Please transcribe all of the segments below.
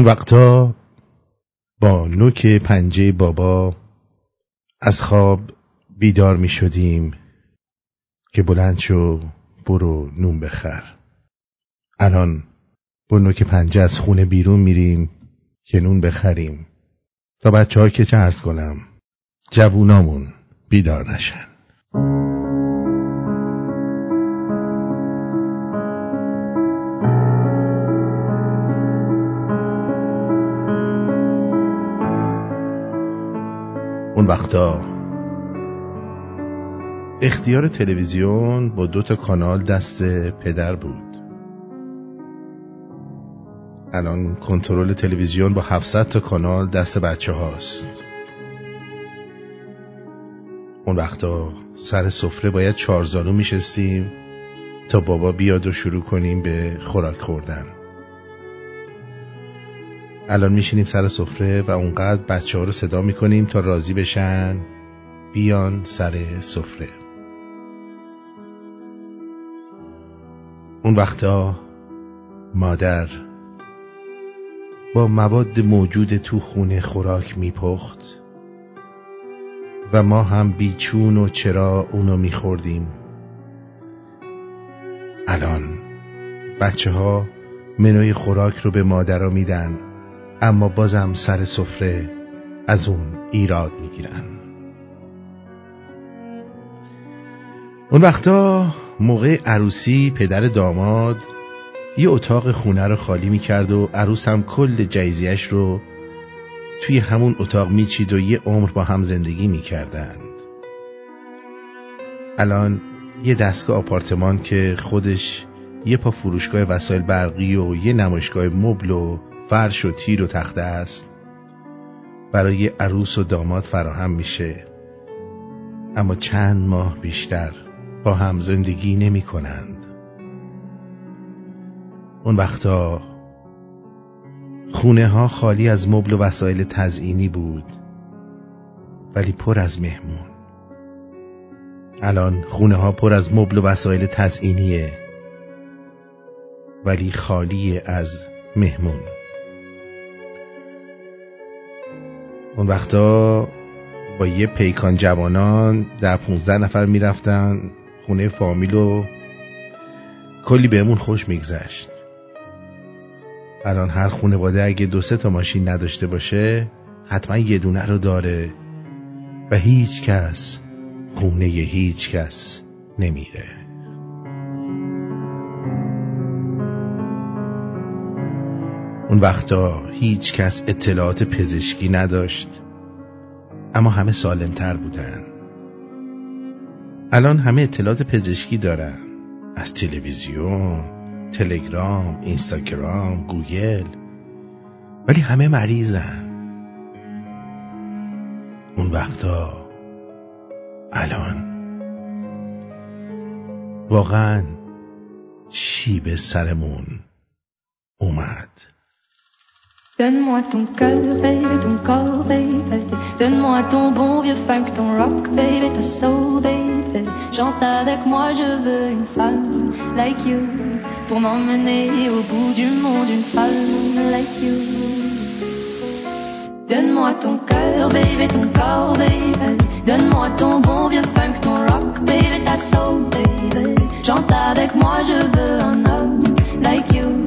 اون وقتا با نوک پنجه بابا از خواب بیدار می شدیم که بلند شو برو نون بخر. الان با نوک پنجه از خونه بیرون میریم که نون بخریم. تا بچه ها که چه کنم جوونامون بیدار نشن. وقتا. اختیار تلویزیون با دو تا کانال دست پدر بود. الان کنترل تلویزیون با 700 تا کانال دست بچه هاست. اون وقتا سر سفره باید چارزانو میشستیم تا بابا بیاد و شروع کنیم به خوراک خوردن. الان میشینیم سر سفره و اونقدر بچه ها رو صدا می‌کنیم تا راضی بشن. بیان سر سفره. اون وقتا مادر با مواد موجود تو خونه خوراک میپخت و ما هم بیچون و چرا اونو میخوردیم. الان بچه ها منوی خوراک رو به مادرها میدن. اما بازم سر سفره از اون ایراد می‌گیرن. اون وقتا موقع عروسی پدر داماد یه اتاق خونه رو خالی می‌کرد و عروس هم کل جایزیش رو توی همون اتاق میچید و یه عمر با هم زندگی می‌کردند. الان یه دستگاه آپارتمان که خودش یه پا فروشگاه وسایل برقی و یه نمایشگاه مبل و فرش و تیر و تخته است. برای عروس و داماد فراهم میشه. اما چند ماه بیشتر با هم زندگی نمی کنند. اون وقتا خونه ها خالی از مبل و وسایل تزئینی بود ولی پر از مهمون. الان خونه ها پر از مبل و وسایل تزئینیه ولی خالی از مهمون. اون وقتا با یه پیکان جوانان در پونزده نفر می‌رفتن خونه فامیل و کلی بهمون خوش میگذشت. الان هر خونواده اگه دو سه تا ماشین نداشته باشه حتما یه دونه رو داره و هیچ کس خونه هیچ کس نمیره. اون وقتا هیچ کس اطلاعات پزشکی نداشت اما همه سالمتر بودن. الان همه اطلاعات پزشکی دارن. از تلویزیون تلگرام اینستاگرام گوگل. ولی همه مریضن. اون وقتا الان واقعا چی به سرمون اومد؟ Donne-moi ton cœur, baby, ton corps, baby. Donne-moi ton bon vieux funk, ton rock, baby, ta soul, baby. Chante avec moi, je veux une femme like you. Pour m'emmener au bout du monde, une femme like you. Donne-moi ton cœur, baby, ton corps, baby. Donne-moi ton bon vieux funk, ton rock, baby, ta soul, baby. Chante avec moi, je veux un homme like you.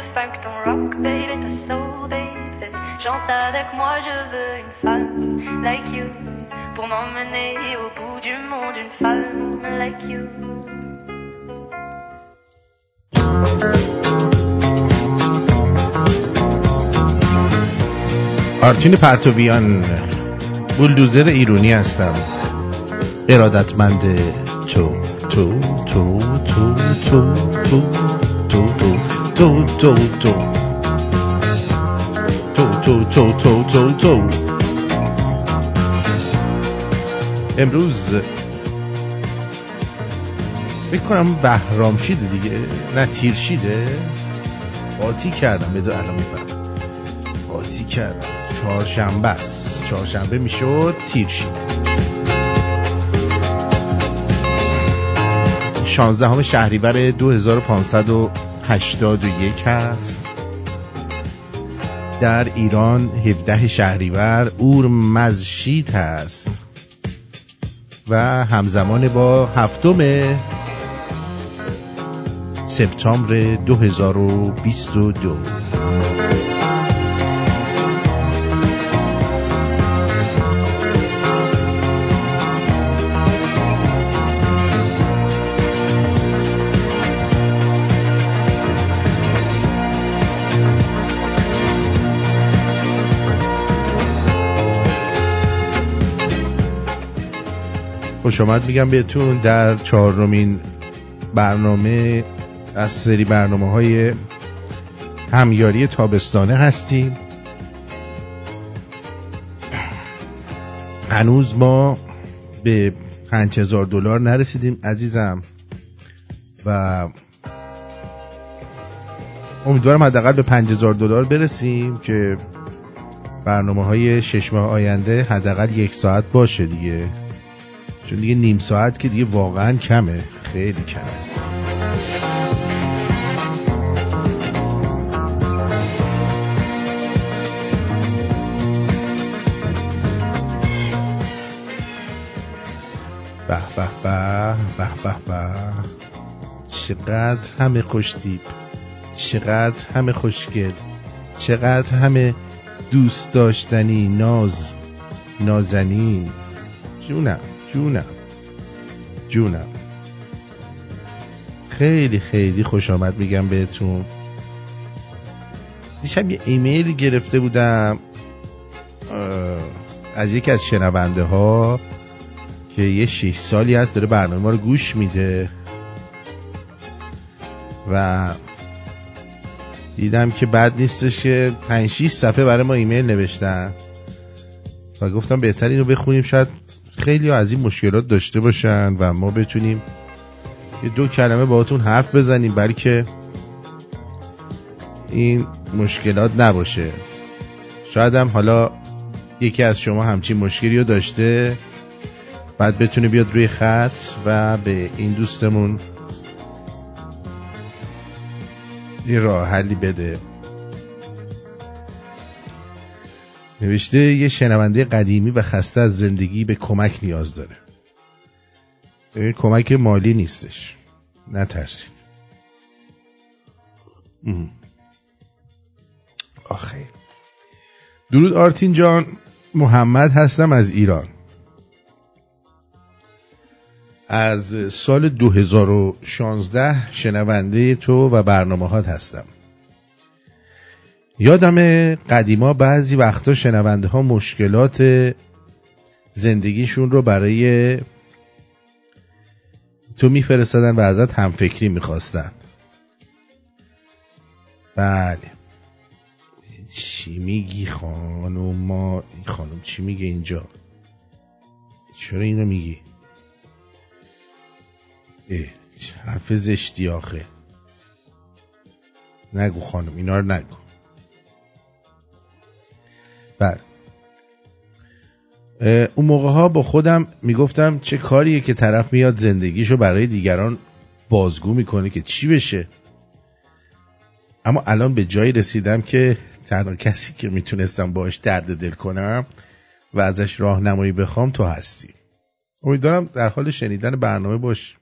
vieux funk, ton rock, baby, ta soul, baby. Chante avec moi, je veux une femme like you. Pour m'emmener au bout du monde, une femme like you. آرتین پرتوبیان بولدوزر ایرونی هستم ارادتمند تو تو تو تو تو تو تو, تو. تو تو تو تو تو تو امروز فکر کنم بهرامشیده دیگه. نه تیرشیده قاطی کردم. بدو الان میفهم قاطی کردم. چهارشنبه است. چهارشنبه می‌شد تیرشید 16 شهریور 2581 هست. در ایران 17 شهریور اور مزشید هست. و همزمان با هفتم سپتامبر 2022 خوش آمد میگم بهتون در چهارمین برنامه از سری برنامه های همیاری تابستانه هستیم. هنوز ما به پنج هزار دلار نرسیدیم عزیزم. و امیدوارم حداقل به پنج هزار دلار برسیم که برنامه های شش ماه آینده حداقل یک ساعت باشه دیگه. چون دیگه نیم ساعت که دیگه واقعا کمه. خیلی کمه. به به به به به به. چقدر همه خوشتیب چقدر همه خوشگل چقدر همه دوست داشتنی ناز نازنین. جونم. جونم. جونم. خیلی خیلی خوش آمد میگم بهتون. دیشب یه ایمیل گرفته بودم از یکی از شنونده ها که یه شش سالی هست داره برنامه ما رو گوش میده. و دیدم که بد نیستش که 5 6 صفحه برای ما ایمیل نوشتن. و گفتم بهتر اینو بخونیم شاید خیلی از این مشکلات داشته باشن و ما بتونیم یه دو کلمه باهاتون حرف بزنیم بلکه این مشکلات نباشه. شاید هم حالا یکی از شما همچین مشکلی رو داشته بعد بتونه بیاد روی خط و به این دوستمون یه راه حلی بده. نوشته یه شنونده قدیمی و خسته از زندگی به کمک نیاز داره. کمک مالی نیستش. نترسید. آخه. درود آرتین جان. محمد هستم از ایران. از سال 2016 شنونده تو و برنامه هات هستم. یادم قدیما بعضی وقتا شنونده ها مشکلات زندگیشون رو برای تو میفرستادن و ازت همفکری می‌خواستن. بله. چی میگی خانم ما؟ خانم چی میگه اینجا؟ چرا اینو میگی؟ اه حرف زشتی آخه. نگو خانم اینا رو نگو. بله. اون موقع ها با خودم می‌گفتم چه کاریه که طرف میاد زندگیشو برای دیگران بازگو می‌کنه که چی بشه. اما الان به جایی رسیدم که تنها کسی که می‌تونستم باش درد دل کنم و ازش راهنمایی بخوام تو هستی. امیدوارم در حال شنیدن برنامه باش.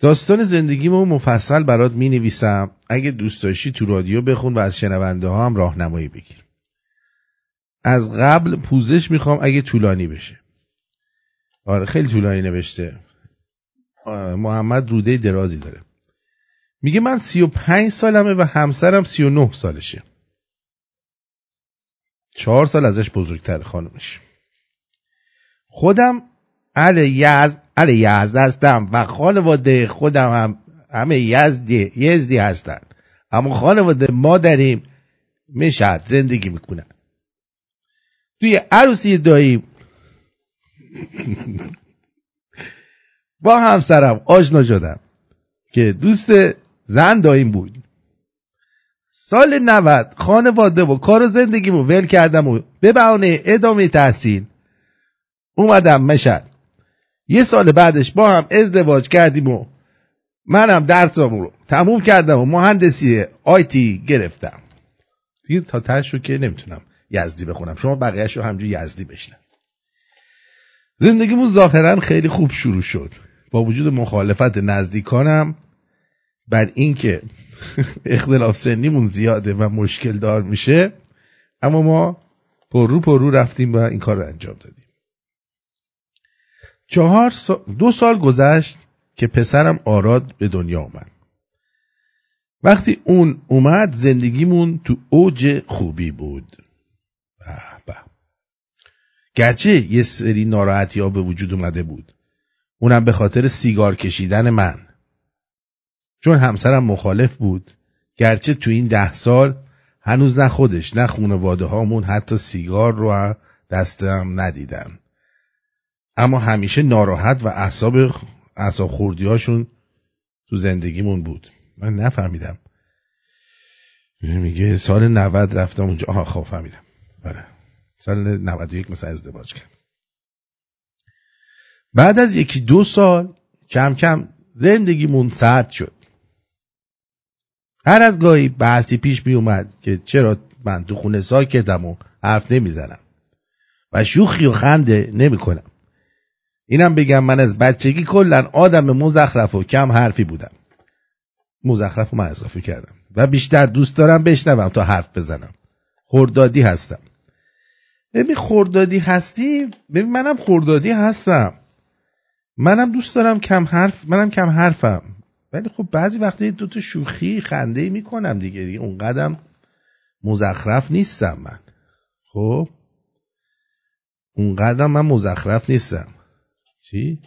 داستان زندگیمو مفصل برات می نویسم اگه دوست داشتی تو رادیو بخون و از شنونده ها هم راهنمایی بگیر. از قبل پوزش می‌خوام اگه طولانی بشه. آره خیلی طولانی نوشته. محمد روده درازی داره. میگه من سی و پنج سالمه و همسرم سی و نه سالشه. چهار سال ازش بزرگتر خانمش خودم ال یزد ال یزد هستم و خانواده خودم هم همه یزدی یزدی هستن. اما خانواده ما داریم مشهد زندگی می‌کنن. توی عروسی داییم. با همسرم آشنا شدم که دوست زن داییم بود. سال 90 خانواده و کار و زندگیمو ول کردم و به بهانه ادامه تحصیل اومدم مشهد. یه سال بعدش با هم ازدواج کردیم و منم درسامو رو تموم کردم و مهندسی آیتی گرفتم. دیگه تا تهش که نمی‌تونم. یزدی بخونم. شما بقیهش رو همینجور یزدی بشنوین زندگیمون ظاهرا خیلی خوب شروع شد. با وجود مخالفت نزدیکانم بر اینکه اختلاف سنیمون زیاده و مشکل دار میشه اما ما پرو پرو رفتیم و این کار رو انجام دادیم. چهار دو سال گذشت که پسرم آراد به دنیا اومد وقتی اون اومد زندگیمون تو اوج خوبی بود. به. گرچه یه سری ناراحتی ها به وجود اومده بود. اونم به خاطر سیگار کشیدن من. چون همسرم مخالف بود گرچه تو این ده سال هنوز نه خودش نه خانواده هامون حتی سیگار رو دستم ندیدن. اما همیشه ناراحت و اعصاب اعصاب خوردی هاشون تو زندگیمون بود. من نفهمیدم. میگه سال 90 رفتم اونجا. آها خب فهمیدم. آره. سال 91 مثلا ازدواج کرد. بعد از یکی دو سال کم کم زندگیمون سرد شد. هر از گاهی بحثی پیش می اومد که چرا من تو خونه ساکتم و حرف نمی‌زنم و شوخی و خنده نمی کنم. اینم بگم من از بچگی کلا آدم مزخرف و کم حرفی بودم. مزخرف و من اضافه کردم. و بیشتر دوست دارم بشنوم تا حرف بزنم. خوردادی هستم. ببین خوردادی هستی؟ ببین منم خوردادی هستم. منم دوست دارم کم حرف منم کم حرفم. ولی خب بعضی وقتی دو تا شوخی خنده می‌کنم دیگه. دیگه اون قدم مزخرف نیستم من. خب؟ اون قدم من مزخرف نیستم. چی؟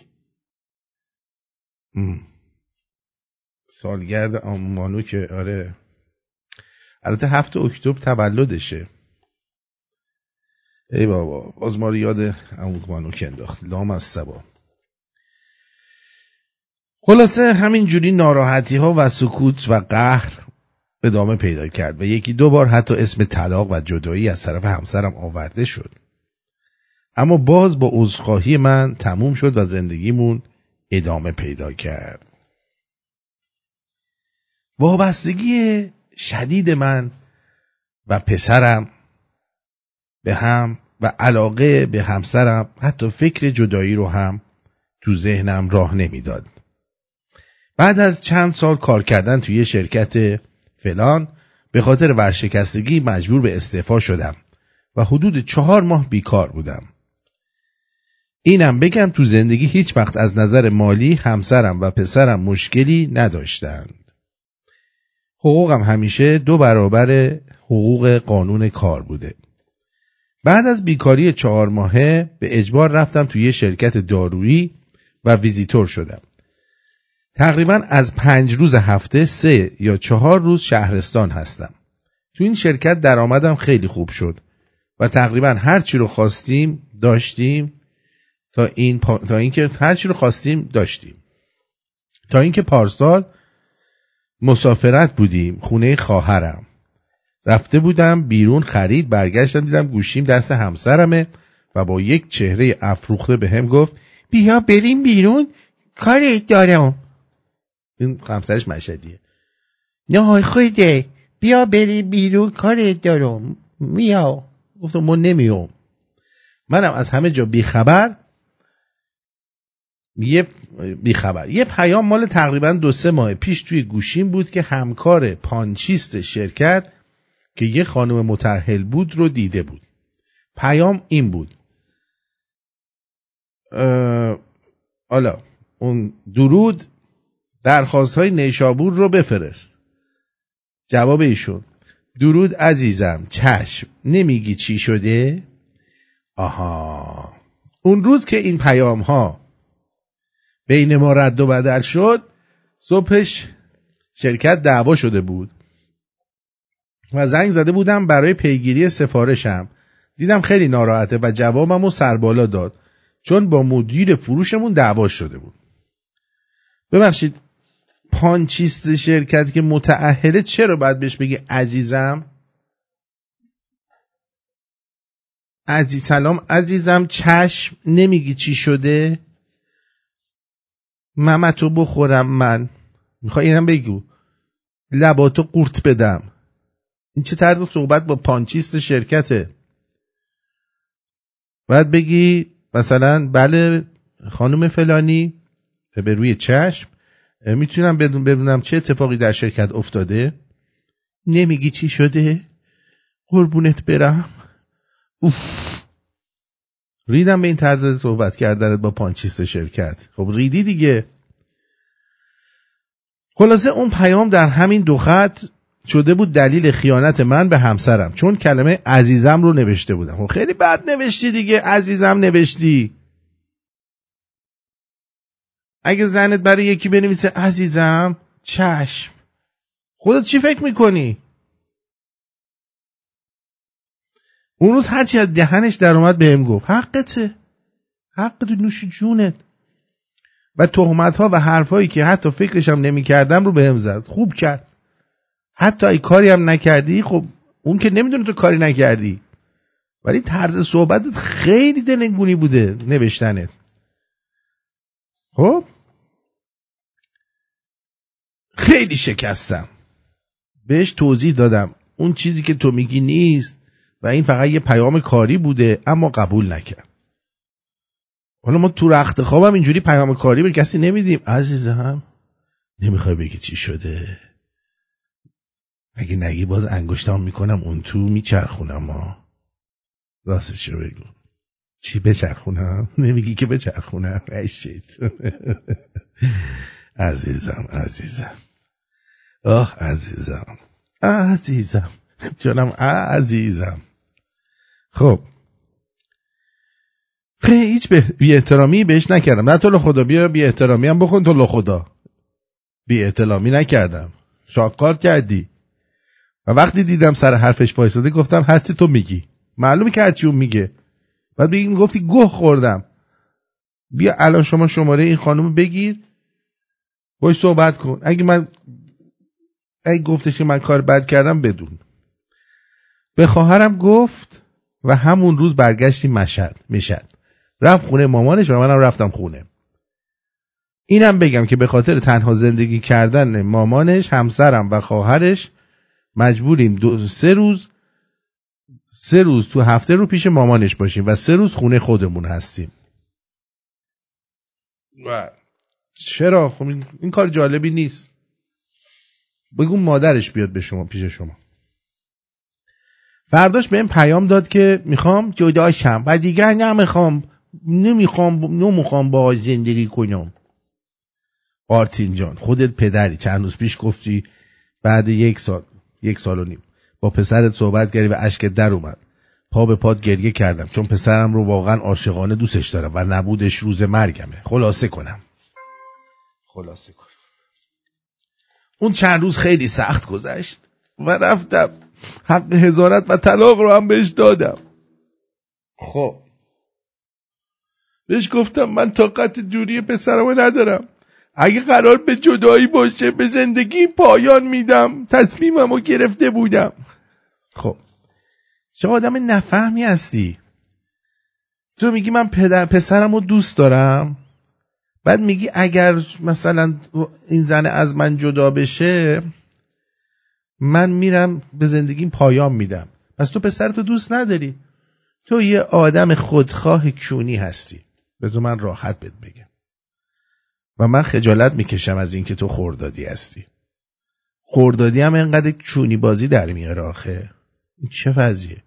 سالگرد آمانو که آره. البته هفت اکتبر تولدشه. ای بابا باز ما رو یاد اموک انداخت لام از سبا. خلاصه همین جوری ناراحتی ها و سکوت و قهر ادامه پیدا کرد و یکی دو بار حتی اسم طلاق و جدایی از طرف همسرم آورده شد. اما باز با عذرخواهی من تموم شد و زندگیمون ادامه پیدا کرد. وابستگی شدید من و پسرم به هم و علاقه به همسرم حتی فکر جدایی رو هم تو ذهنم راه نمی‌داد. بعد از چند سال کار کردن توی شرکت فلان به خاطر ورشکستگی مجبور به استعفا شدم و حدود چهار ماه بیکار بودم. اینم بگم تو زندگی هیچ وقت از نظر مالی همسرم و پسرم مشکلی نداشتند. حقوقم همیشه دو برابر حقوق قانون کار بوده. بعد از بیکاری چهار ماهه به اجبار رفتم توی یه شرکت دارویی و ویزیتور شدم. تقریبا از پنج روز هفته سه یا چهار روز شهرستان هستم. تو این شرکت درآمدم خیلی خوب شد و تقریبا هر چی رو خواستیم داشتیم تا این تا اینکه هر چی رو خواستیم داشتیم. تا اینکه پارسال مسافرت بودیم خونه خواهرم. رفته بودم بیرون خرید برگشتم دیدم گوشیم دست همسرمه و با یک چهره افروخته به هم گفت بیا بریم بیرون کاری دارم. این همسرش مشهدیه. نه خوده بیا بریم بیرون کاری دارم میا گفتم ما نمیام. منم از همه جا بیخبر یه بیخبر. یه پیام مال تقریبا دو سه ماه پیش توی گوشیم بود که همکار پانچیست شرکت که یه خانم مترهل بود رو دیده بود. پیام این بود. حالا اون درود درخواست های نیشابور رو بفرست. جواب ایشون. درود عزیزم چشم. نمیگی چی شده؟ آها. اون روز که این پیام ها بین ما رد و بدل شد صبحش شرکت دعوا شده بود. و زنگ زده بودم برای پیگیری سفارشم. دیدم خیلی ناراحته و جوابم رو سربالا داد چون با مدیر فروشمون دعوا شده بود. ببخشید پانچیست شرکت که متعهله چرا باید بهش بگی عزیزم؟ عزیز سلام عزیزم چشم نمیگی چی شده؟ ممتو بخورم من. می‌خوای اینم بگو. لباتو قورت بدم. این چه طرز صحبت با پانچیست شرکته؟ باید بگی مثلا بله خانم فلانی به روی چشم می‌تونم بدون ببینم چه اتفاقی در شرکت افتاده. نمیگی چی شده؟ قربونت برم. اوف. ریدم به این طرز صحبت کردنت با پانچیست شرکت. خب ریدی دیگه. خلاصه اون پیام در همین دو خط شده بود دلیل خیانت من به همسرم چون کلمه عزیزم رو نوشته بودم. خب خیلی بد نوشتی دیگه عزیزم نوشتی. اگه زنت برای یکی بنویسه عزیزم چشم. خودت چی فکر می‌کنی؟ اون روز هرچی از دهنش در اومد بهم گفت حقته. حق تو نوش جونت. و تهمت ها و حرفهایی که حتی فکرشم نمی‌کردم رو بهم زد. خوب کرد. حتی ای کاری هم نکردی خب اون که نمی‌دونه تو کاری نکردی. ولی طرز صحبتت خیلی دلنگونی بوده نوشتنت. خب؟ خیلی شکستم. بهش توضیح دادم. اون چیزی که تو میگی نیست و این فقط یه پیام کاری بوده اما قبول نکرد. حالا ما تو رخت خوابم اینجوری پیام کاری به کسی نمیدیم. عزیزم نمی‌خوای بگی چی شده. اگه نگی باز انگشتام می‌کنم اون تو میچرخونم ما راستش رو بگو. چی بچرخونم؟ نمیگی که بچرخونم. ای عزیزم عزیزم. آه عزیزم. عزیزم. جانم عزیزم. خب. خیلی هیچ بی احترامی بهش نکردم. نه تو خدا بیا بی احترامی هم بخون تو خدا. بی احترامی نکردم. شاکار کردی. و وقتی دیدم سر حرفش پایستاده گفتم هرچی تو میگی. معلومه که هرچی اون میگه. بعد بگی گفتی گوه خوردم. بیا الان شما شماره این خانم بگیر. باش صحبت کن. اگه من اگه گفتش که من کار بد کردم بدون. به خواهرم گفت و همون روز برگشتیم مشهد می‌شد رفت خونه مامانش و منم رفتم خونه. اینم بگم که به خاطر تنها زندگی کردن مامانش همسرم و خواهرش مجبوریم دو سه روز سه روز تو هفته رو پیش مامانش باشیم و سه روز خونه خودمون هستیم. و چرا؟ خب این, کار جالبی نیست. بگو مادرش بیاد به شما پیش شما. فرداش به این پیام داد که می‌خوام جداشم و دیگر نمی‌خوام نمی‌خوام نمی‌خوام با زندگی کنم. آرتین جان خودت پدری. چند روز پیش گفتی بعد یک سال یک سال و نیم. با پسرت صحبت کردی و اشک در اومد. پا به پاد گریه کردم چون پسرم رو واقعا عاشقانه دوستش دارم و نبودش روز مرگمه. خلاصه کنم. خلاصه کنم. اون چند روز خیلی سخت گذشت و رفتم. حق هزارت و طلاق رو هم بهش دادم. خب. بهش گفتم من طاقت جوری پسرمو ندارم. اگه قرار به جدایی باشه به زندگی پایان میدم. تصمیممو گرفته بودم. خب. چه آدم نفهمی هستی. تو میگی من پدر پسرم رو دوست دارم. بعد میگی اگر مثلا این زن از من جدا بشه من میرم به زندگیم پایان میدم. پس تو پسرتو دوست نداری. تو یه آدم خودخواه کونی هستی. بذار من راحت بهت بگم. و من خجالت می‌کشم از اینکه تو خوردادی هستی. خوردادی هم انقدر چونی بازی در میاره آخه. چه وضعیه؟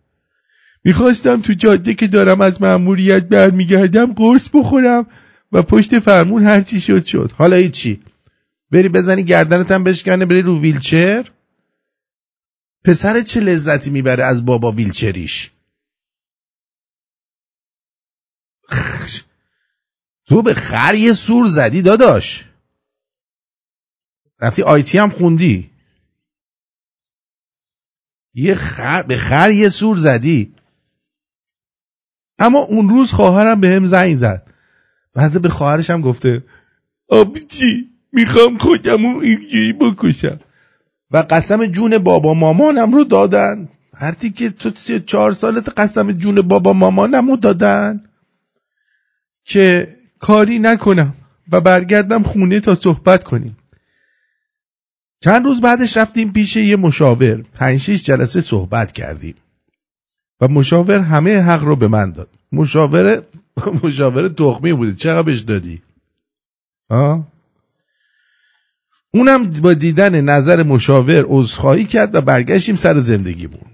می‌خواستم تو جاده که دارم از مأموریت برمیگردم قرص بخورم و پشت فرمون هرچی شد شد. حالا چی بری بزنی گردنت هم بشکنه بری رو ویلچر. پسر چه لذتی می‌بره از بابا ویلچریش؟ تو به خر یه سور زدی داداش. رفتی آیتی هم خوندی. یه خر به خر یه سور زدی. اما اون روز خواهرم به هم زنگ زد. بعد به خواهرش هم گفته آبیچی می‌خوام خودمو اینجوری بکشم. و قسم جون بابا مامانم رو دادن. هرتی که تو چهار سالت قسم جون بابا مامانم رو دادن. که کاری نکنم و برگردم خونه تا صحبت کنیم. چند روز بعدش رفتیم پیش یه مشاور. پنج شیش جلسه صحبت کردیم. و مشاور همه حق رو به من داد. مشاور مشاور تخمی بوده. چقدر بهش دادی؟ آه؟ اونم با دیدن نظر مشاور عذرخواهی کرد و برگشتیم سر زندگیمون.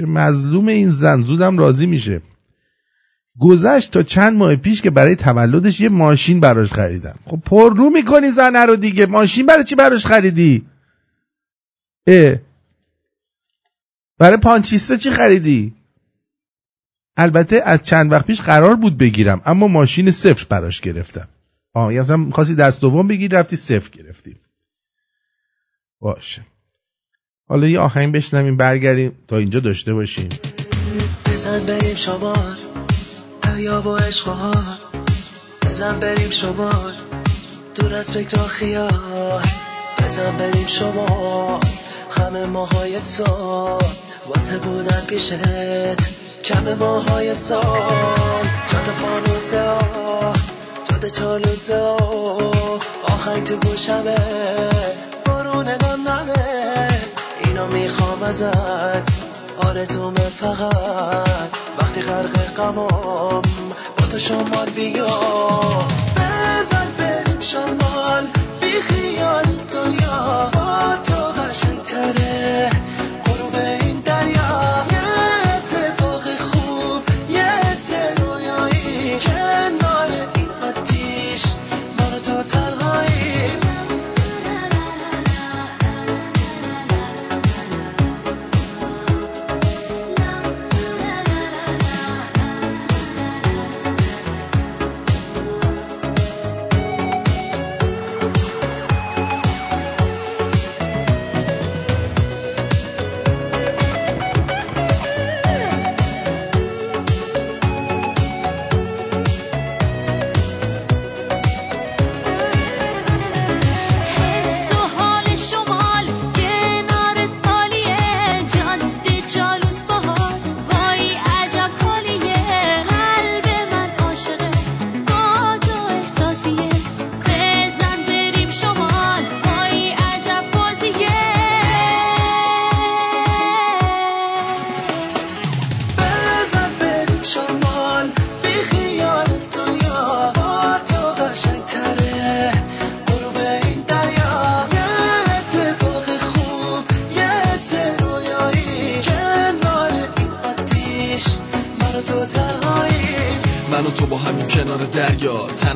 مظلوم این زن. زودم راضی میشه. گذشت تا چند ماه پیش که برای تولدش یه ماشین براش خریدم. خب پر رو می‌کنی زنه رو دیگه. ماشین برای چی براش خریدی؟ اه. برای پانچیسته چی خریدی؟ البته از چند وقت پیش قرار بود بگیرم اما ماشین صفر براش گرفتم. آه یا اصلا خواستی دست دوم بگیر رفتی صفر گرفتی. باشه. حالا یه آهنگ بشنویم برگردیم. تا اینجا داشته باشیم بزن بریم شمال دریا با عشق بزن بریم شمال دور از فکر خیال. بزن بریم شمال همه ماهای سال. واسه بودن پیشت کم ماهای سال. جاده فانوسه ها. جاده چالوسه ها. آهنگ تو گوشمه. بارون نمه اینو می‌خوام ازت. آرزومه فقط. وقتی غرق قمام با تو شمال بیا. بزن بریم شمال بی خیال دنیا با تو قشنگتره.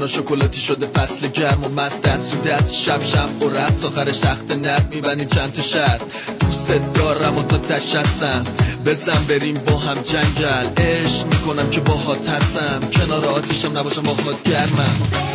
شکلاتی شده فصل گرم و مست دست تو دست شب شب و رقص آخرش تخت نرد. میبنیم چند تا شهر. دوست دارم و تا تشستم بزن بریم با هم جنگل. عشق می‌کنم که با هستم. کنار آتیشم نباشم با خود گرمم.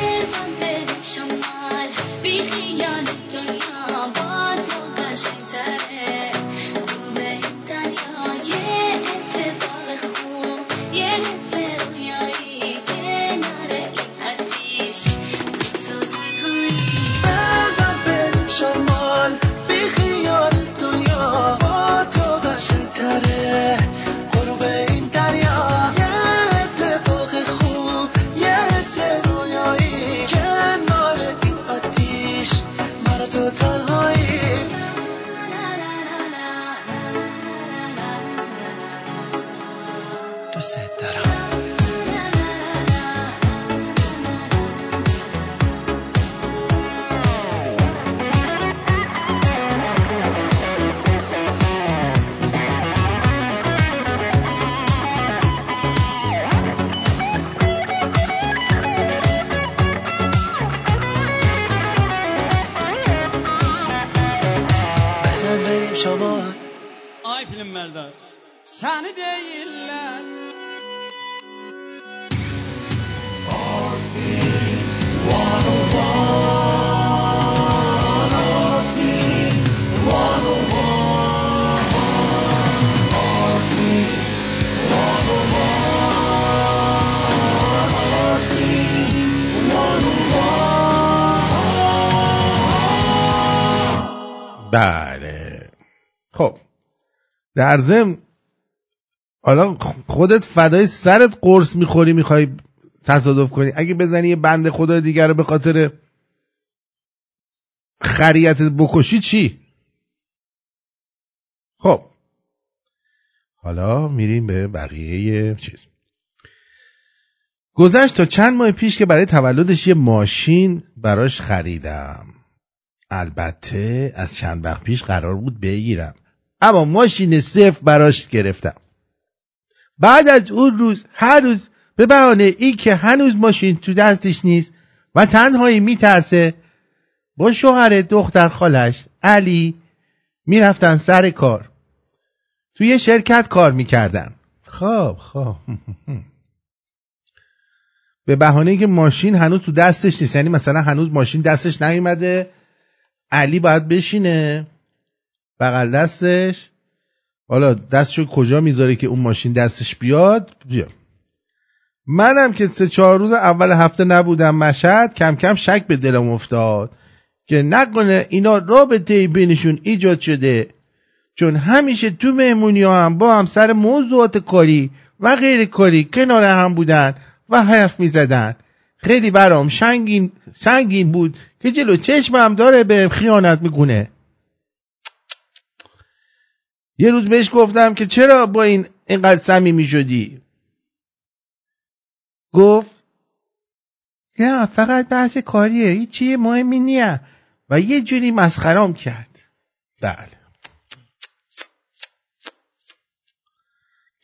بله. خب. در ضمن حالا خودت فدای سرت قرص می‌خوری می‌خوای تصادف کنی. اگه بزنی یه بند خدا دیگر رو به خاطر خریتت بکشی چی؟ خب. حالا میریم به بقیه چیز. گذشت تا چند ماه پیش که برای تولدش یه ماشین براش خریدم. البته از چند وقت پیش قرار بود بگیرم. اما ماشین صفر براش گرفتم. بعد از اون روز هر روز به بهانه ای که هنوز ماشین تو دستش نیست و تنهایی میترسه با شوهر دختر خالش علی می‌رفتن سر کار. توی شرکت کار می‌کردن. خب خب. به بهانه که ماشین هنوز تو دستش نیست یعنی مثلا هنوز ماشین دستش نیومده علی باید بشینه بغل دستش. حالا دستشو کجا می‌ذاره که اون ماشین دستش بیاد؟ بیا. منم که سه چهار روز اول هفته نبودم مشهد کم کم شک به دلم افتاد که نکنه اینا رابطه بینشون ایجاد شده. چون همیشه تو مهمونی ها هم با هم سر موضوعات کاری و غیر کاری کنار هم بودن و حرف می زدن خیلی برام سنگین سنگین بود که جلو چشمم داره به خیانت می‌کنه. یه روز بهش گفتم که چرا با این اینقدر صمیمی شدی؟ گفت نه فقط بحث کاریه هیچ چیه مهمی نیه. و یه جوری مسخرام کرد. بله.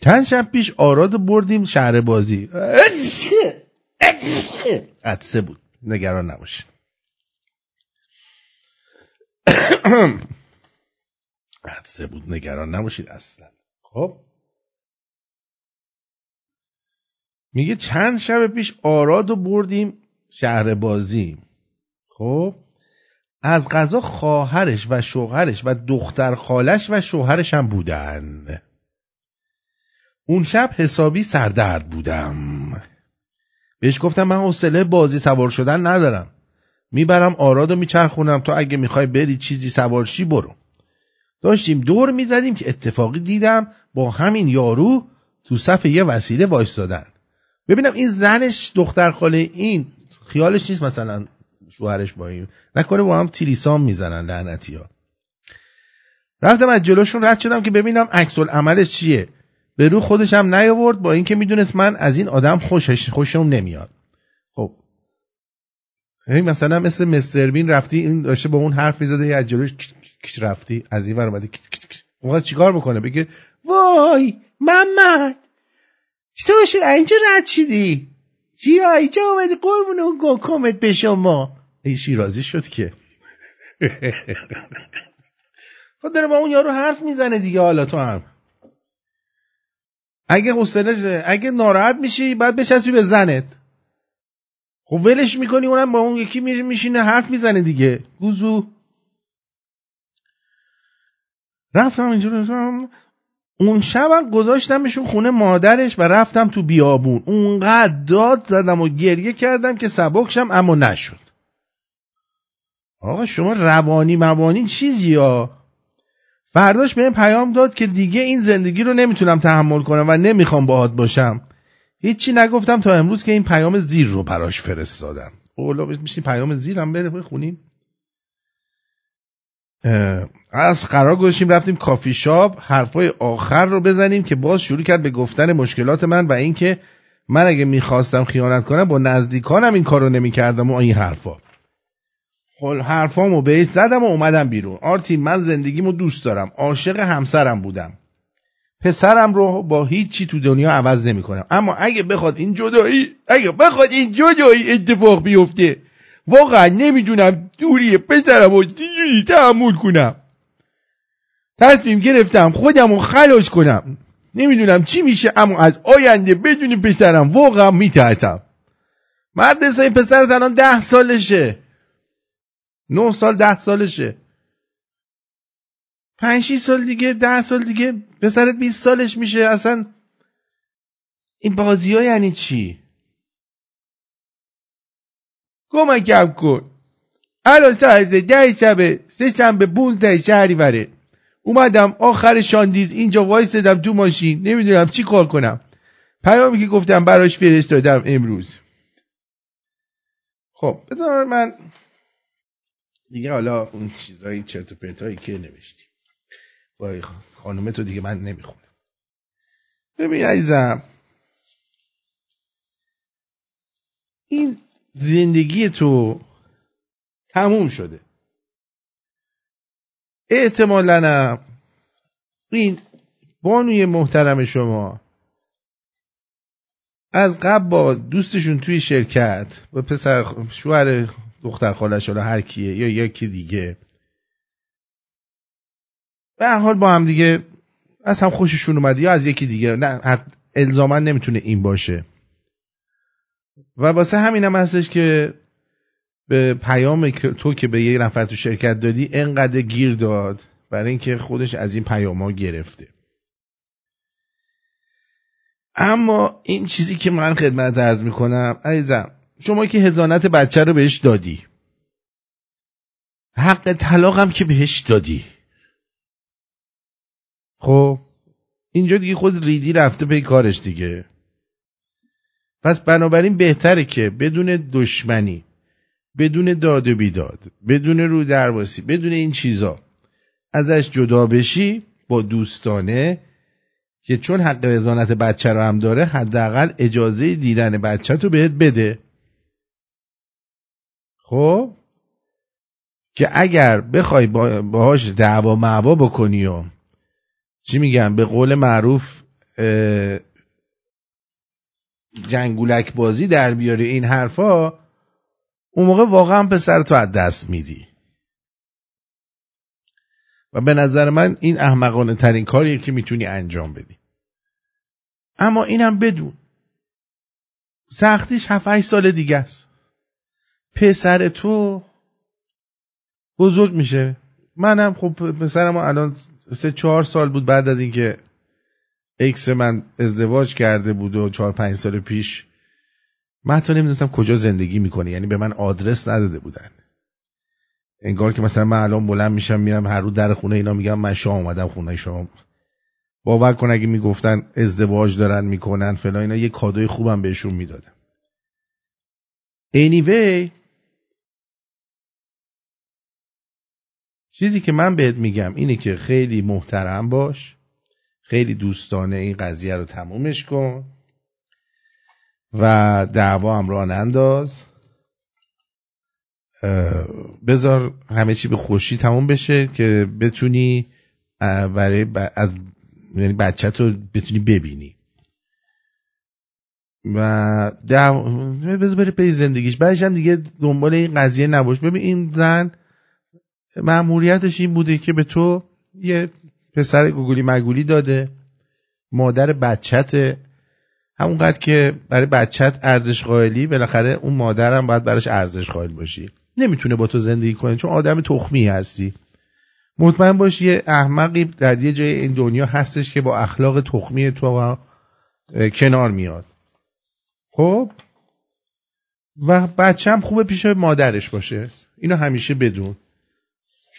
چند شب پیش آراد بردیم شهر بازی. عدسه بود. نگران نباشید. عدسه بود. نگران نباشید اصلا. خب؟ میگه چند شب پیش آراد رو بردیم شهر بازی. خب از غذا خواهرش و شوهرش و دختر خالش و شوهرش هم بودن. اون شب حسابی سردرد بودم. بهش گفتم من حوصله بازی سوار شدن ندارم. می‌برم آراد و میچرخونم تو اگه می‌خوای بری چیزی سوارشی برو. داشتیم دور می‌زدیم که اتفاقی دیدم با همین یارو تو صف یه وسیله وایستادن. ببینم این زنش دختر خاله این خیالش نیست مثلا شوهرش با این. نکنه با هم تیریسام می‌زنن لعنتی ها رفتم از جلوشون رد شدم که ببینم عکس عملش چیه. به رو خودش هم نیاورد با اینکه می‌دونست من از این آدم خوشش خوشم نمیاد. خب. این مثلا مثل مستر بین رفتی این داشته با اون حرف می‌زده از جلوش رفتی از این ور اومده چیکار بکنه؟ بگه وای محمد! چطور شد؟ اینجا رد شدی؟ جیا اینجا اومدی قربون اون گوکومت به شما. این شیرازی شد که. خود داره با اون یارو حرف می‌زنه دیگه حالا تو هم. اگه حوصله اگه ناراحت میشی باید بچسبی به زنت. خب ولش می‌کنی اونم با اون یکی میشینه حرف می‌زنه دیگه. گوزو. رفتم اینجا اون شبم گذاشتمشون خونه مادرش و رفتم تو بیابون. اونقدر داد زدم و گریه کردم که سبکشم اما نشد. آقا شما روانی موانی چیزی یا فرداش به پیام داد که دیگه این زندگی رو نمی‌تونم تحمل کنم و نمی‌خوام باهات باشم. هیچی نگفتم تا امروز که این پیام زیر رو براش فرستادم. اولا میشین پیام زیرم بره بخونیم از قرار گذاشتیم رفتیم کافی شاپ حرفای آخر رو بزنیم که باز شروع کرد به گفتن مشکلات من و اینکه من اگه می‌خواستم خیانت کنم با نزدیکانم این کارو نمی‌کردم و این حرفا. خب حرفامو بهش زدم و اومدم بیرون. آرتی من زندگیمو دوست دارم. عاشق همسرم بودم. پسرم رو با هیچی تو دنیا عوض نمی‌کنم. اما اگه بخواد این جدایی اگه بخواد این جدایی اتفاق بیفته واقعا نمی‌دونم دوری پسرم رو چجوری تحمل کنم. تصمیم گرفتم خودم رو خلاص کنم. نمی‌دونم چی میشه اما از آینده بدون پسرم واقعا میترسم. مرد این پسر الان ده سالشه. نه سال ده سالشه. پنج سال دیگه ده سال دیگه پسرت 20 سالش میشه. اصلا این بازی ها یعنی چی؟ کمکم کن. الان ساعت ده شبه سه شنبه بونزده شهری وره. اومدم آخر شاندیز اینجا وایستدم تو ماشین. نمی‌دونم چی کار کنم. پیامی که گفتم براش فرستادم امروز. خب بذار من دیگه حالا اون چیزایی چرت و پرتایی که نوشتیم با خانومه تو دیگه من نمی‌خونم. ببین عزیزم. این زندگی تو تموم شده. احتمالا این بانوی محترم شما از قبل با دوستشون توی شرکت با پسر شوهر دختر خالش حالا هر کیه یا یکی دیگه به حال با هم دیگه از هم خوششون اومده یا از یکی دیگه نه الزاما نمی‌تونه این باشه. و واسه همین هم هستش که به پیام تو که به یه نفر تو شرکت دادی انقدر گیر داد برای اینکه خودش از این پیام ها گرفته. اما این چیزی که من خدمت ارز می‌کنم عزیزم شما که هزانت بچه رو بهش دادی حق طلاق هم که بهش دادی. خب اینجا دیگه خود ریدی رفته پی کارش دیگه. پس بنابراین بهتره که بدون دشمنی بدون داد و بیداد بدون رو درواسی بدون این چیزا ازش جدا بشی با دوستانه که چون حق ازانت بچه رو هم داره حداقل اجازه دیدن بچه تو بهت بده. خب؟ که اگر بخوای باهاش دعوا معوا بکنی و چی میگم؟ به قول معروف جنگولک بازی در بیاری این حرفا اون موقع واقعا پسر تو از دست میدی. و به نظر من این احمقانه ترین کاریه که می‌تونی انجام بدی. اما اینم بدون. سختیش هفت سال دیگه است. پسر تو بزرگ میشه. منم خب پسرم الان سه چهار سال بود بعد از اینکه اکس من ازدواج کرده بود و چهار پنج سال پیش من حتی نمی‌دونستم کجا زندگی می‌کنه یعنی به من آدرس نداده بودن. انگار که مثلا من الان بلند میشم میرم هر رو در خونه اینا میگم من شام اومدم خونه شما باور کن اگه می‌گفتن ازدواج دارن می‌کنن فلان اینا یه کادوی خوبم بهشون می‌دادم anyway چیزی که من بهت میگم اینه که خیلی محترم باش. خیلی دوستانه این قضیه رو تمومش کن. و دعوا هم راه ننداز بذار همه چی به خوشی تموم بشه که بتونی برای از یعنی بچه رو بتونی ببینی. و بذار بره پی زندگیش. بعدش هم دیگه دنبال این قضیه نباش. ببین این زن معمولیتش این بوده که به تو یه پسر گوگلی مگولی داده. مادر بچت همونقدر که برای بچت ارزش قائلی بالاخره اون مادرم باید براش ارزش قائل باشی. نمی‌تونه با تو زندگی کنه چون آدم تخمی هستی. مطمئن باش یه احمقی در یه جای این دنیا هستش که با اخلاق تخمی تو کنار میاد. خب؟ و بچه هم خوبه پیش مادرش باشه. اینو همیشه بدون.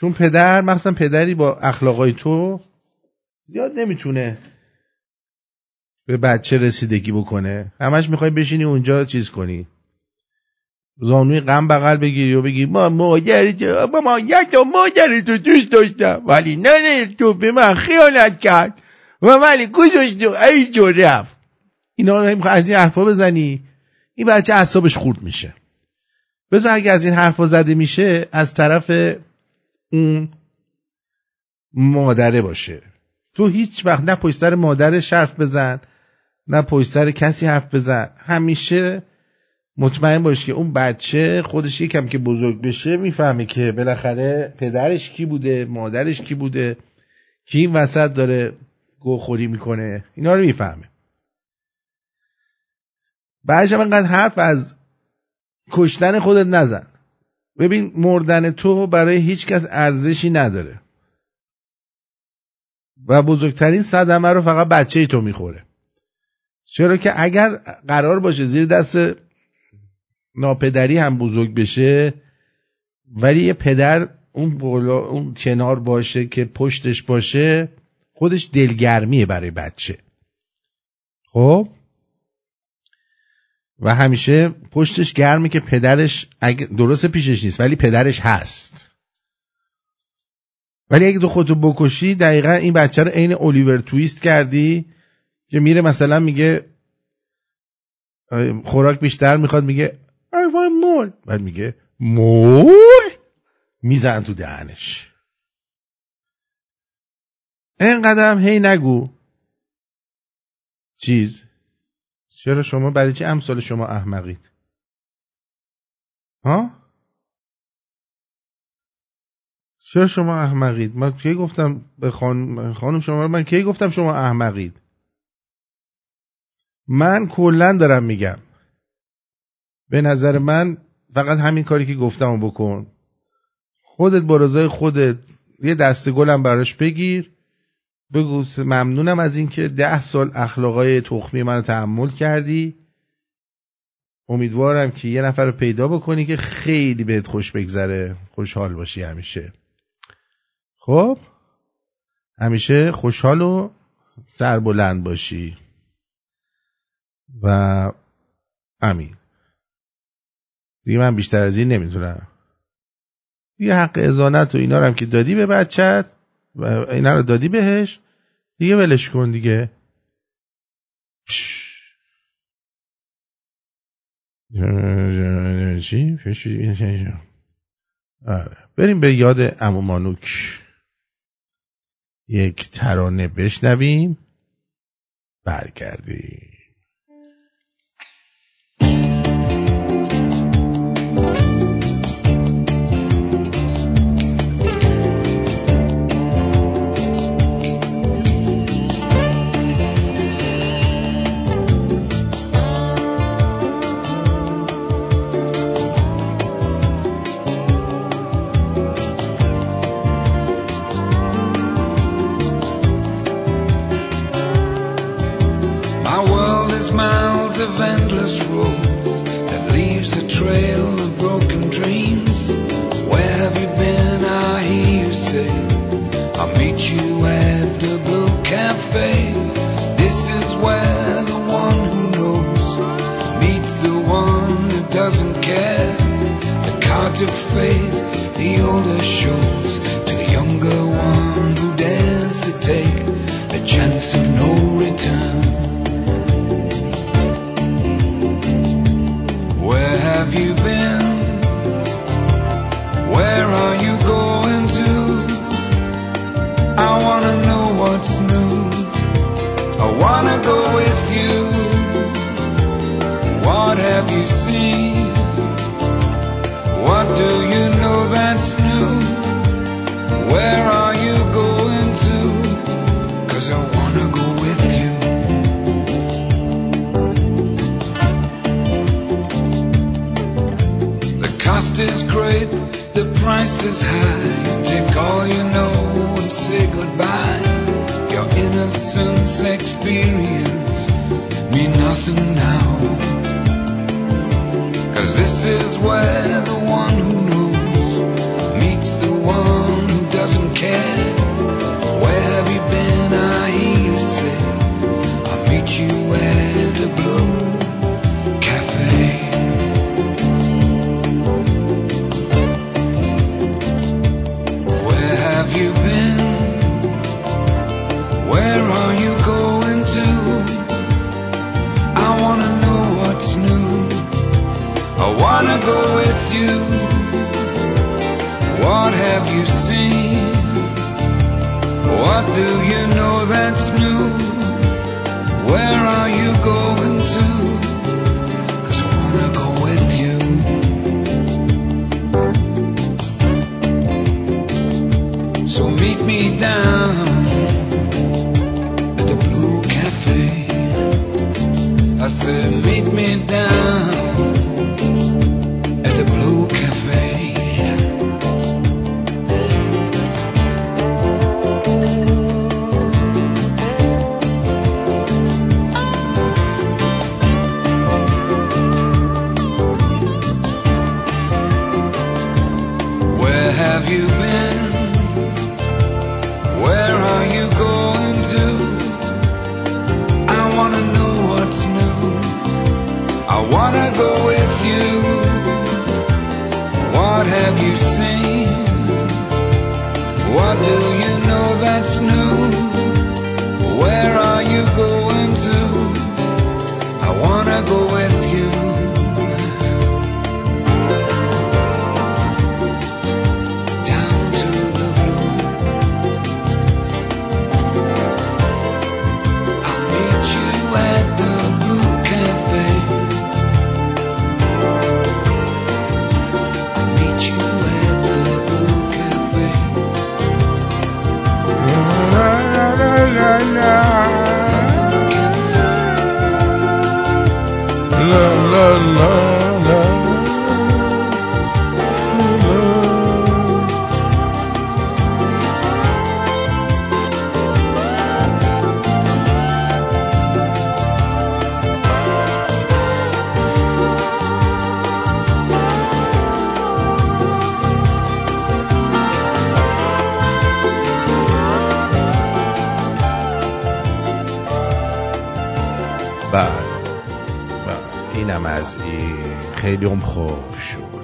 چون پدر مثلا پدری با اخلاقای تو زیاد نمی‌تونه به بچه رسیدگی بکنه. همش می‌خوای بشینی اونجا چیز کنی. زانوی غم بغل بگیری و بگی ما مادر تو ما تو مادر تو دوست داشتم ولی نه تو به من خیانت کرد و ولی گذاشت تو ای جو رفت. اینا رو از این حرفا بزنی این بچه اعصابش خورد میشه. بذار اگه از این حرفا زده میشه از طرف اون مادره باشه. تو هیچ وقت نه پشت سر مادرش حرف بزن نه پشت سر کسی حرف بزن. همیشه مطمئن باش که اون بچه خودش یکم که بزرگ بشه می‌فهمه که بالاخره پدرش کی بوده مادرش کی بوده کی این وسط داره گوخوری می‌کنه. اینا رو می‌فهمه. بعدش انقدر حرف از کشتن خودت نزن. ببین مردن تو برای هیچ کس ارزشی نداره. و بزرگترین صدمه رو فقط بچه ای تو می‌خوره. چرا که اگر قرار باشه زیر دست ناپدری هم بزرگ بشه ولی یه پدر اون بالا اون کنار باشه که پشتش باشه خودش دلگرمیه برای بچه. خب؟ و همیشه پشتش گرمه که پدرش اگه درست پیشش نیست ولی پدرش هست. ولی اگه تو خودتو بکشی دقیقا این بچه رو عین الیور تویست کردی که میره مثلا میگه خوراک بیشتر می‌خواد میگه I want more. بعد میگه more? میزن تو دهنش. اینقدر هی نگو. چیز؟ چرا شما برای چی امثال شما احمقید؟ ها؟ چرا شما احمقید؟ من کی گفتم به خان... خانم شما من کی گفتم شما احمقید؟ من کلا دارم میگم. به نظر من فقط همین کاری که گفتم بکن. خودت با خودت یه دست گلم براش بگیر. بگو ممنونم از اینکه ده سال اخلاقای تخمی من تحمل کردی. امیدوارم که یه نفر رو پیدا بکنی که خیلی بهت خوش بگذره. خوشحال باشی همیشه. خب؟ همیشه خوشحال و سربلند باشی. و امین. دیگه من بیشتر از این نمی‌تونم. یه حق ازانت و اینا هم که دادی به بچت اینا رو دادی بهش؟ دیگه ولش کن دیگه. آره. بریم به یاد امومانوک یک ترانه بشنویم. برگردیم. crossroads that leaves a trail Meet me down at the Blue Cafe. I said, meet me down بله بله اینم از این خیلی هم خوب شد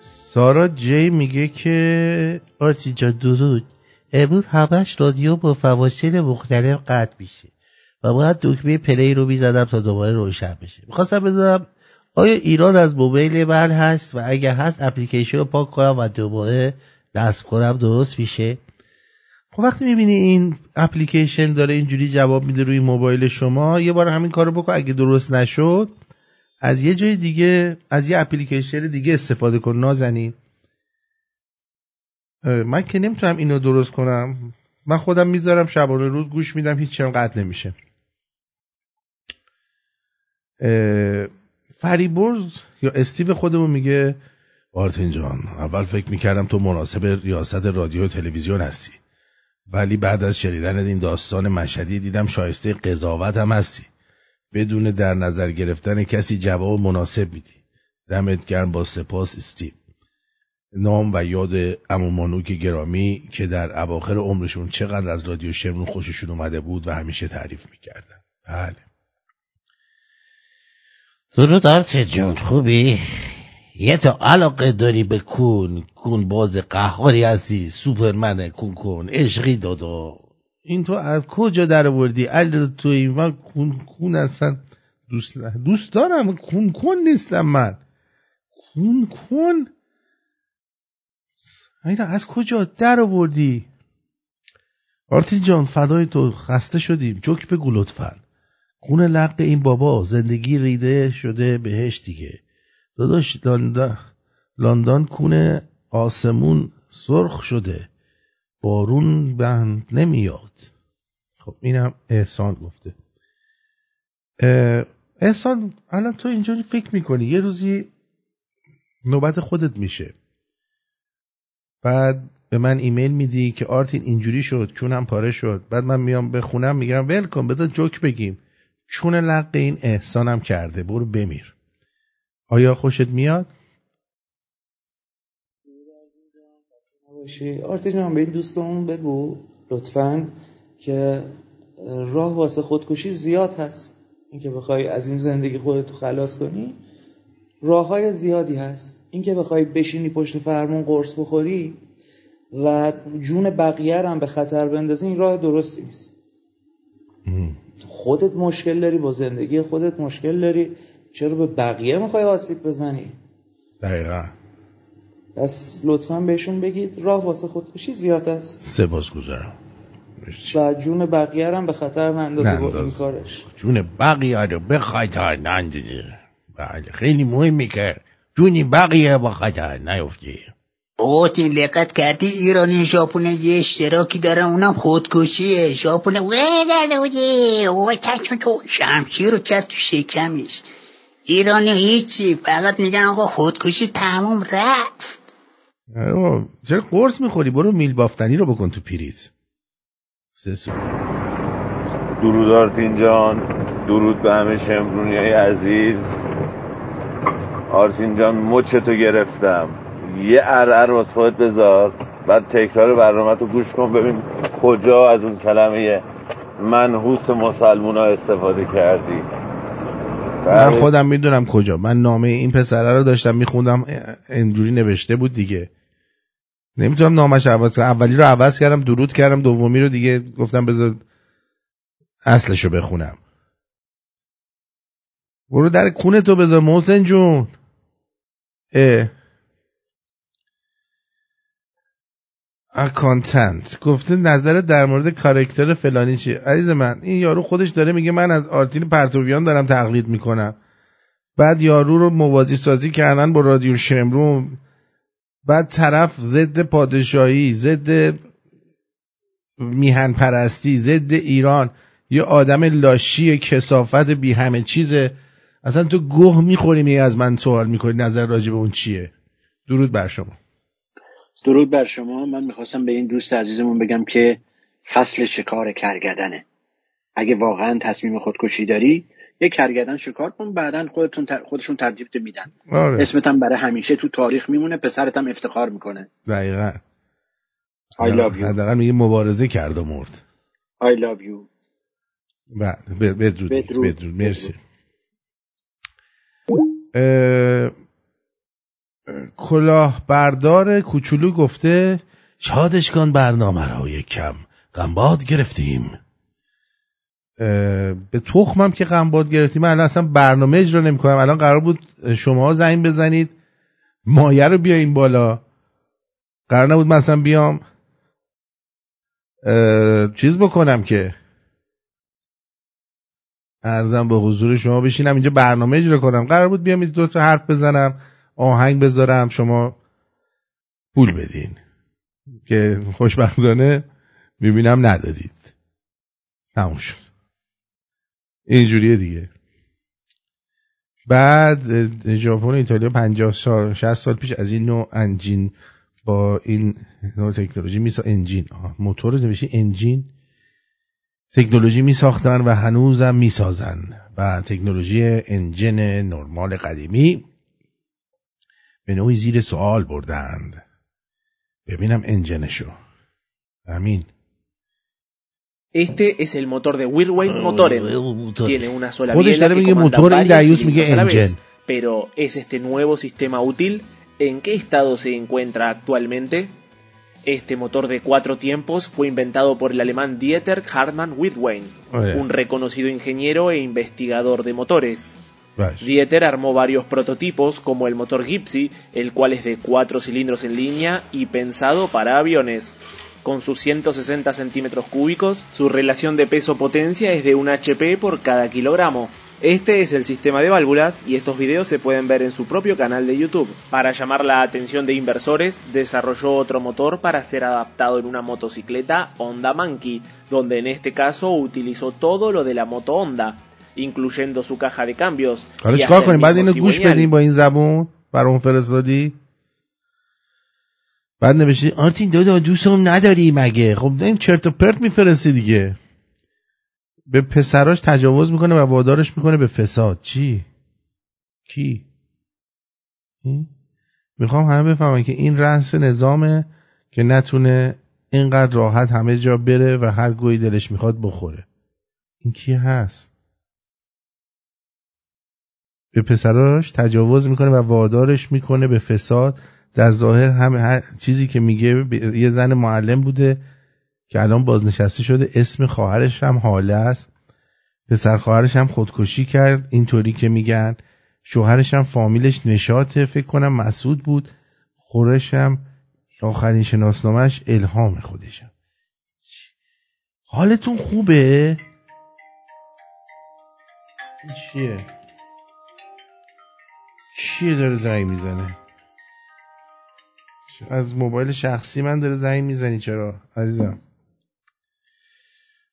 سارا جی میگه که آرتی جا درود. امروز همش رادیو با فواصل مختلف قطع میشه و باید دکمه پلی رو می‌زدم تا دوباره روشن بشه. می‌خواستم بدونم آیا ایران از موبایل من هست و اگر هست اپلیکیشن رو پاک کنم و دوباره دست کنم درست میشه؟ خب وقتی می‌بینی این اپلیکیشن داره اینجوری جواب میده روی موبایل شما یه بار همین کارو بکن. اگه درست نشد از یه جای دیگه از یه اپلیکیشن دیگه استفاده کن نازنین. من که نمی‌تونم اینو درست کنم. من خودم می‌ذارم شبانه روز گوش میدم هیچ چیم قطع نمیشه. فریبرز یا استیو خودمون میگه مارتین جان اول فکر می‌کردم تو مناسب ریاست رادیو و تلویزیون هستی. ولی بعد از شنیدن این داستان مشهدی دیدم شایسته قضاوت هم هستی. بدون در نظر گرفتن کسی جواب مناسب میدی. دمت گرم با سپاس استیو نام و یاد امومانوک گرامی که در اواخر عمرشون چقدر از رادیو شمرون خوششون اومده بود و همیشه تعریف می‌کردن. بله. درود آرت جون خوبی؟ یه تا علاقه داری به کون؟ کون باز قهاری هستی سوپرمن کون کن عشقی دادا. این تو از کجا در آوردی؟ علی تو این من کون کون اصلا دوست دوست دارم. کون کن نیستم من. کون کن؟ اینا از کجا در آوردی؟ آرتین جان فدای تو خسته شدیم. جوک بگو لطفا. خون لق این بابا زندگی ریده شده بهش دیگه. داداش لندن لندن کون آسمون سرخ شده. بارون بند نمیاد. خب اینم احسان گفته. احسان الان تو اینجوری فکر می‌کنی یه روزی نوبت خودت میشه. بعد به من ایمیل میدی که آرتین اینجوری شد چونم پاره شد. بعد من میام به خونم میگم ول کن بذار جوک بگیم. چون لق این احسانم کرده برو بمیر. آیا خوشت میاد؟ آرتی جان به این دوستمون بگو لطفا که راه واسه خودکشی زیاد هست. اینکه بخوای از این زندگی خودتو خلاص کنی راه های زیادی هست. اینکه بخوای بشینی پشت فرمون قرص بخوری و جون بقیه هم به خطر بندازی این راه درستی نیست. خودت مشکل داری با زندگی خودت مشکل داری. چرا به بقیه می‌خوای آسیب بزنی دقیقا پس لطفا بهشون بگید راه واسه خودکشی زیاد است سپاس گذارم و جون بقیه هم به خطر نندازه با این. کارش جون بقیه رو بخوای تا نندازه بله خیلی مهمی که جونی بقیه با خطر نیفتی اوتین دقت کردی ایرانی ژاپن یه اشتراکی دارن اونم خودکشیه ژاپن و تو شمشیر رو کرد تو شکمش ایرانی هیچی. فقط میگن آقا خودکشی تموم رفت. آره، چرا قرص می‌خوری؟ برو میل بافتنی رو بکن تو پریز سه سو. درود آرتین جان. درود به همه شمرونی های عزیز. آرتین جان مچتو گرفتم. یه ارعر واسه خودت بذار. بعد تکرار برنامه تو گوش کن ببین کجا از اون کلمه منحوس مسلمونا استفاده کردی. من خودم می‌دونم کجا. من نامه این پسره رو داشتم میخوندم اینجوری نوشته بود دیگه. نمی‌تونم نامش عوض کنم. اولی رو عوض کردم درود کردم دومی رو دیگه گفتم بذار اصلش رو بخونم. برو در کونه تو بذار محسن جون. اه. اکانتنت گفته نظر در مورد کارکتر فلانی چیه؟ عزیز من این یارو خودش داره میگه من از آرتین پرتویان دارم تقلید می‌کنم. بعد یارو رو موازی سازی کردن با رادیو شمرون. بعد طرف ضد پادشاهی ضد میهن پرستی ضد ایران. یه آدم لاشی کسافت بی همه چیزه. اصلا تو گوه می‌خوری می از من سوال می‌کنی نظر راجع به اون چیه؟ درود بر شما. درود بر شما. من می‌خواستم به این دوست عزیزمون بگم که فصل شکار کرگدنه. اگه واقعا تصمیم خودکشی داری یه کرگدن شکار کن بعدا خودتون خودشون ترتیب میدن. آره. اسمت هم برای همیشه تو تاریخ میمونه پسرت هم افتخار می‌کنه. دقیقا. I love you. حداقل میگه مبارزه کرد و مرد. I love you. بله بدرود بدرود. بدرود. مرسی. کلاه بردار کوچولو گفته شادش کن برنامه را یک کم غمباد گرفتیم. به تخمم که غمباد گرفتیم من الان اصلا برنامه اجرا نمی‌کنم الان قرار بود شما زنگ بزنید. مایه رو بیاین بالا. قرار نبود مثلا بیام. اه، چیز بکنم که ارزم به حضور شما بشینم اینجا برنامه اجرا کنم. قرار بود بیام دو تا حرف بزنم. آهنگ بذارم شما پول بدین. که خوشبختانه می‌بینم ندادید. تموم شد. اینجوریه دیگه. بعد ژاپن و ایتالیا 50 سال 60 سال پیش از این نوع انجین با این نوع تکنولوژی میسا انجین. موتور رو نوشی انجین تکنولوژی می ساختن و هنوزم می سازن و تکنولوژی انجن نرمال قدیمی به نوعی زیر سوال بردند ببینم انجنشو امین Este es el motor de Whirlwind Motoren. Tiene una sola خودش biela داره que میگه comanda موتور این varios دیوس میگه cilindros a la vez. انجن Pero ¿es este nuevo sistema útil? ¿En qué estado se encuentra actualmente? Este motor de cuatro tiempos fue inventado por el alemán Dieter Hartmann Whirlwind, آره. un reconocido ingeniero e investigador de motores. Dieter armó varios prototipos, como el motor Gypsy, el cual es de 4 cilindros en línea y pensado para aviones. Con sus 160 centímetros cúbicos, su relación de peso-potencia es de 1 HP por cada kilogramo. Este es el sistema de válvulas y estos videos se pueden ver en su propio canal de YouTube. Para llamar la atención de inversores, desarrolló otro motor para ser adaptado en una motocicleta Honda Monkey, donde en este caso utilizó todo lo de la moto Honda, incluyendo su caja de cambios. حالا چیکار کنیم؟ بعد اینو گوش. بدیم با این زبون برامون فرستادی. بعد نوشتی آرتین دادا دوستم نداری مگه خب این چرت و پرت میفرستی دیگه. به پسراش تجاوز می‌کنه و وادارش می‌کنه به فساد. چی؟ کی؟ می‌خوام همه بفهمن که این رأس نظامه که نتونه اینقدر راحت همه جا بره و هر گوی دلش می‌خواد بخوره. این کی هست؟ به پسراش تجاوز می‌کنه و وادارش می‌کنه به فساد. در ظاهر هم هر چیزی که میگه یه زن معلم بوده که الان بازنشسته شده. اسم خواهرش هم حاله است. پسر خواهرش هم خودکشی کرد. اینطوری که میگن. شوهرش هم فامیلش نشاطه. فکر کنم مسعود بود. خورش هم آخرین شناسنامهش الهام خودشم حالتون خوبه؟ چیه؟ کیه داره زنگ می‌زنه؟ از موبایل شخصی من داره زنگ می‌زنی چرا؟ عزیزم.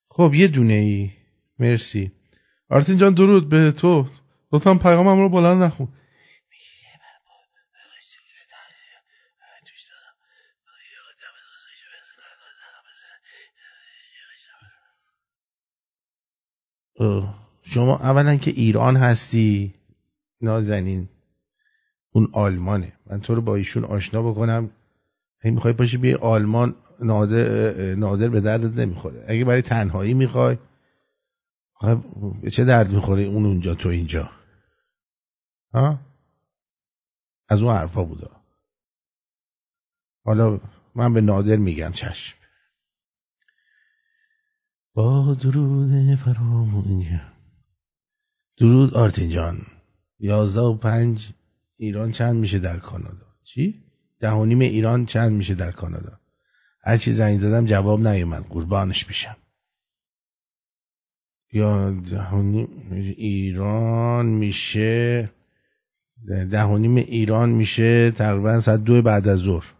خب یه دونه ای. مرسی. آرتین جان درود به تو. لطفا پیامم رو بلند نخون. شما اولا که ایران هستی نازنین. اون آلمانه. من تو رو با ایشون آشنا بکنم. این می‌خوای پاشی بیای آلمان نادر, نادر به درد نمی‌خوره. اگه برای تنهایی می‌خوای به چه درد می‌خوره اون اونجا تو اینجا؟ ها؟ از اون حرفا بودا. حالا من به نادر میگم چشم. با درود فرامون درود آرتین جان. یازده و پنج ایران چند میشه در کانادا؟ چی؟ ده و نیم ایران چند میشه در کانادا؟ هر چی زنگ دادم جواب نیومد. قربانش میشم. یا ده و نیم ایران میشه ده و نیم ایران میشه تقریبا ساعت دو بعد از ظهر.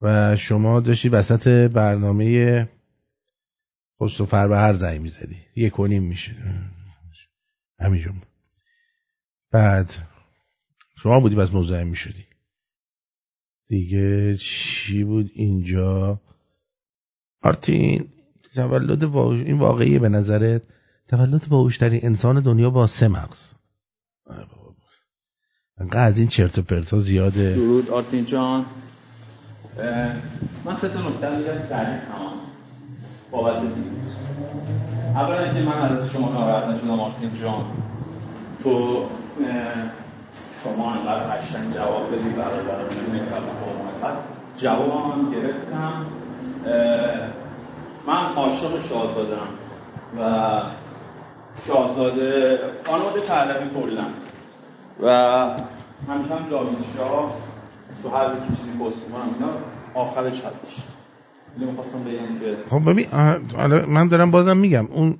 و شما داشتی وسط برنامه خسرو هر زنگ می‌زدی. یک و نیم میشه. همینجور بعد شما بودی بس مزاحم می‌شدی. دیگه چی بود اینجا؟ آرتین تولد این واقعیه به نظرت؟ تولد باوشترین انسان دنیا با سه مغز. انقدر از این چرت و پرتا زیاده. درود آرتین جان. من سه تا نکته میگم سریع تمام بابت دیروز اولا اینکه من از شما ناراحت نشدم آرتین جان. تو شما انقدر قشنگ جواب بدی برای برای جواب هم گرفتم. من عاشق شاهزادم و شاهزاده خانواده پهلوی کلا و همیشه هم جاوید شاه تو هر چیزی پست اینا آخرش هستش. خب ببین من دارم بازم میگم اون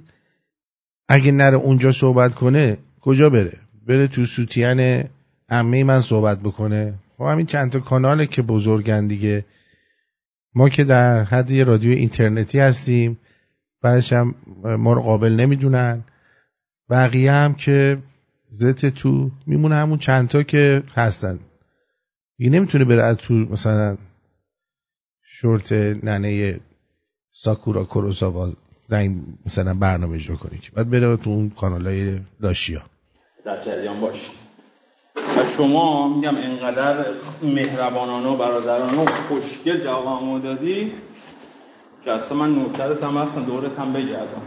اگه نره اونجا صحبت کنه کجا بره؟ بره تو سوتیان عمه من صحبت بکنه. خب همین چند تا کاناله که بزرگن دیگه. ما که در حد یه رادیو اینترنتی هستیم. بعدش هم ما رو قابل نمی‌دونن. بقیه هم که زت تو میمونه همون چند تا که هستن. دیگه نمی‌تونه بره از تو مثلا شورت ننه ساکورا کوروساوا زنگ مثلا برنامه اجرا کنی که بعد بره تو اون کانال های داشیا در جریان باش. و شما میگم انقدر مهربانانه و برادرانه و خوشگل جواب دادی که اصلا من هم هستم هم بگردم.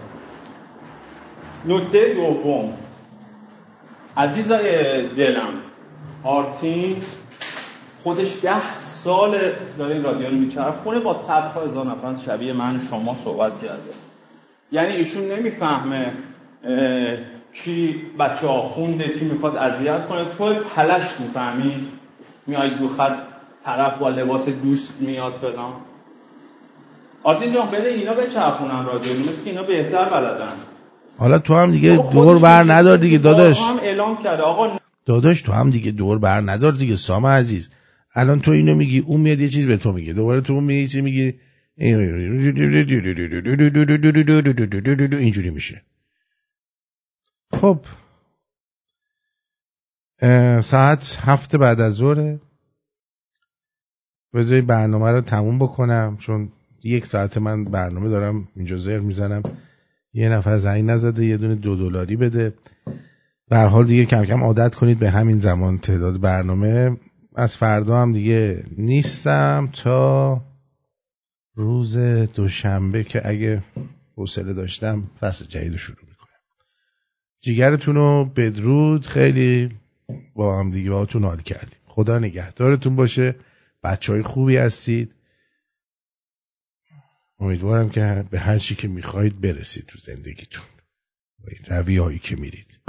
نکته دوم. عزیزای دلم آرتین خودش ده سال داره این رادیو رو خونه با صدها هزار نفر شبیه من شما صحبت کرده. یعنی ایشون نمی‌فهمه کی بچه خونده کی می‌خواد اذیت کنه. تو پلش می‌فهمی. میای دو خط طرف با لباس دوست میاد فلان. آرتین جان بده اینا بچرخونن رادیو. مثل که اینا بهتر بلدن. حالا تو هم دیگه دور بر ندار دیگه داداش. هم اعلام کرده. آقا داداش تو هم دیگه دور بر ندار دیگه سام عزیز. الان تو اینو میگی اون میاد یه چیز به تو میگه. دوباره تو اون میگی چی میگی. اینجوری میشه. خب. ساعت هفت بعد از ظهره. بذاری برنامه رو تموم بکنم چون یک ساعت من برنامه دارم اینجا زر می‌زنم. یه نفر زنگ نزده یه دونه دو دلاری بده. به حال دیگه کم کم عادت کنید به همین زمان تعداد برنامه. از فردا هم دیگه نیستم تا روز دوشنبه که اگه حوصله داشتم فصل جدید شروع جیگرتون رو بدرود خیلی با هم دیگه باهاتون حال کردیم. خدا نگهدارتون باشه. بچه های خوبی هستید. امیدوارم که به هر چی که می‌خواهید برسید تو زندگیتون. با این روی هایی که میرید.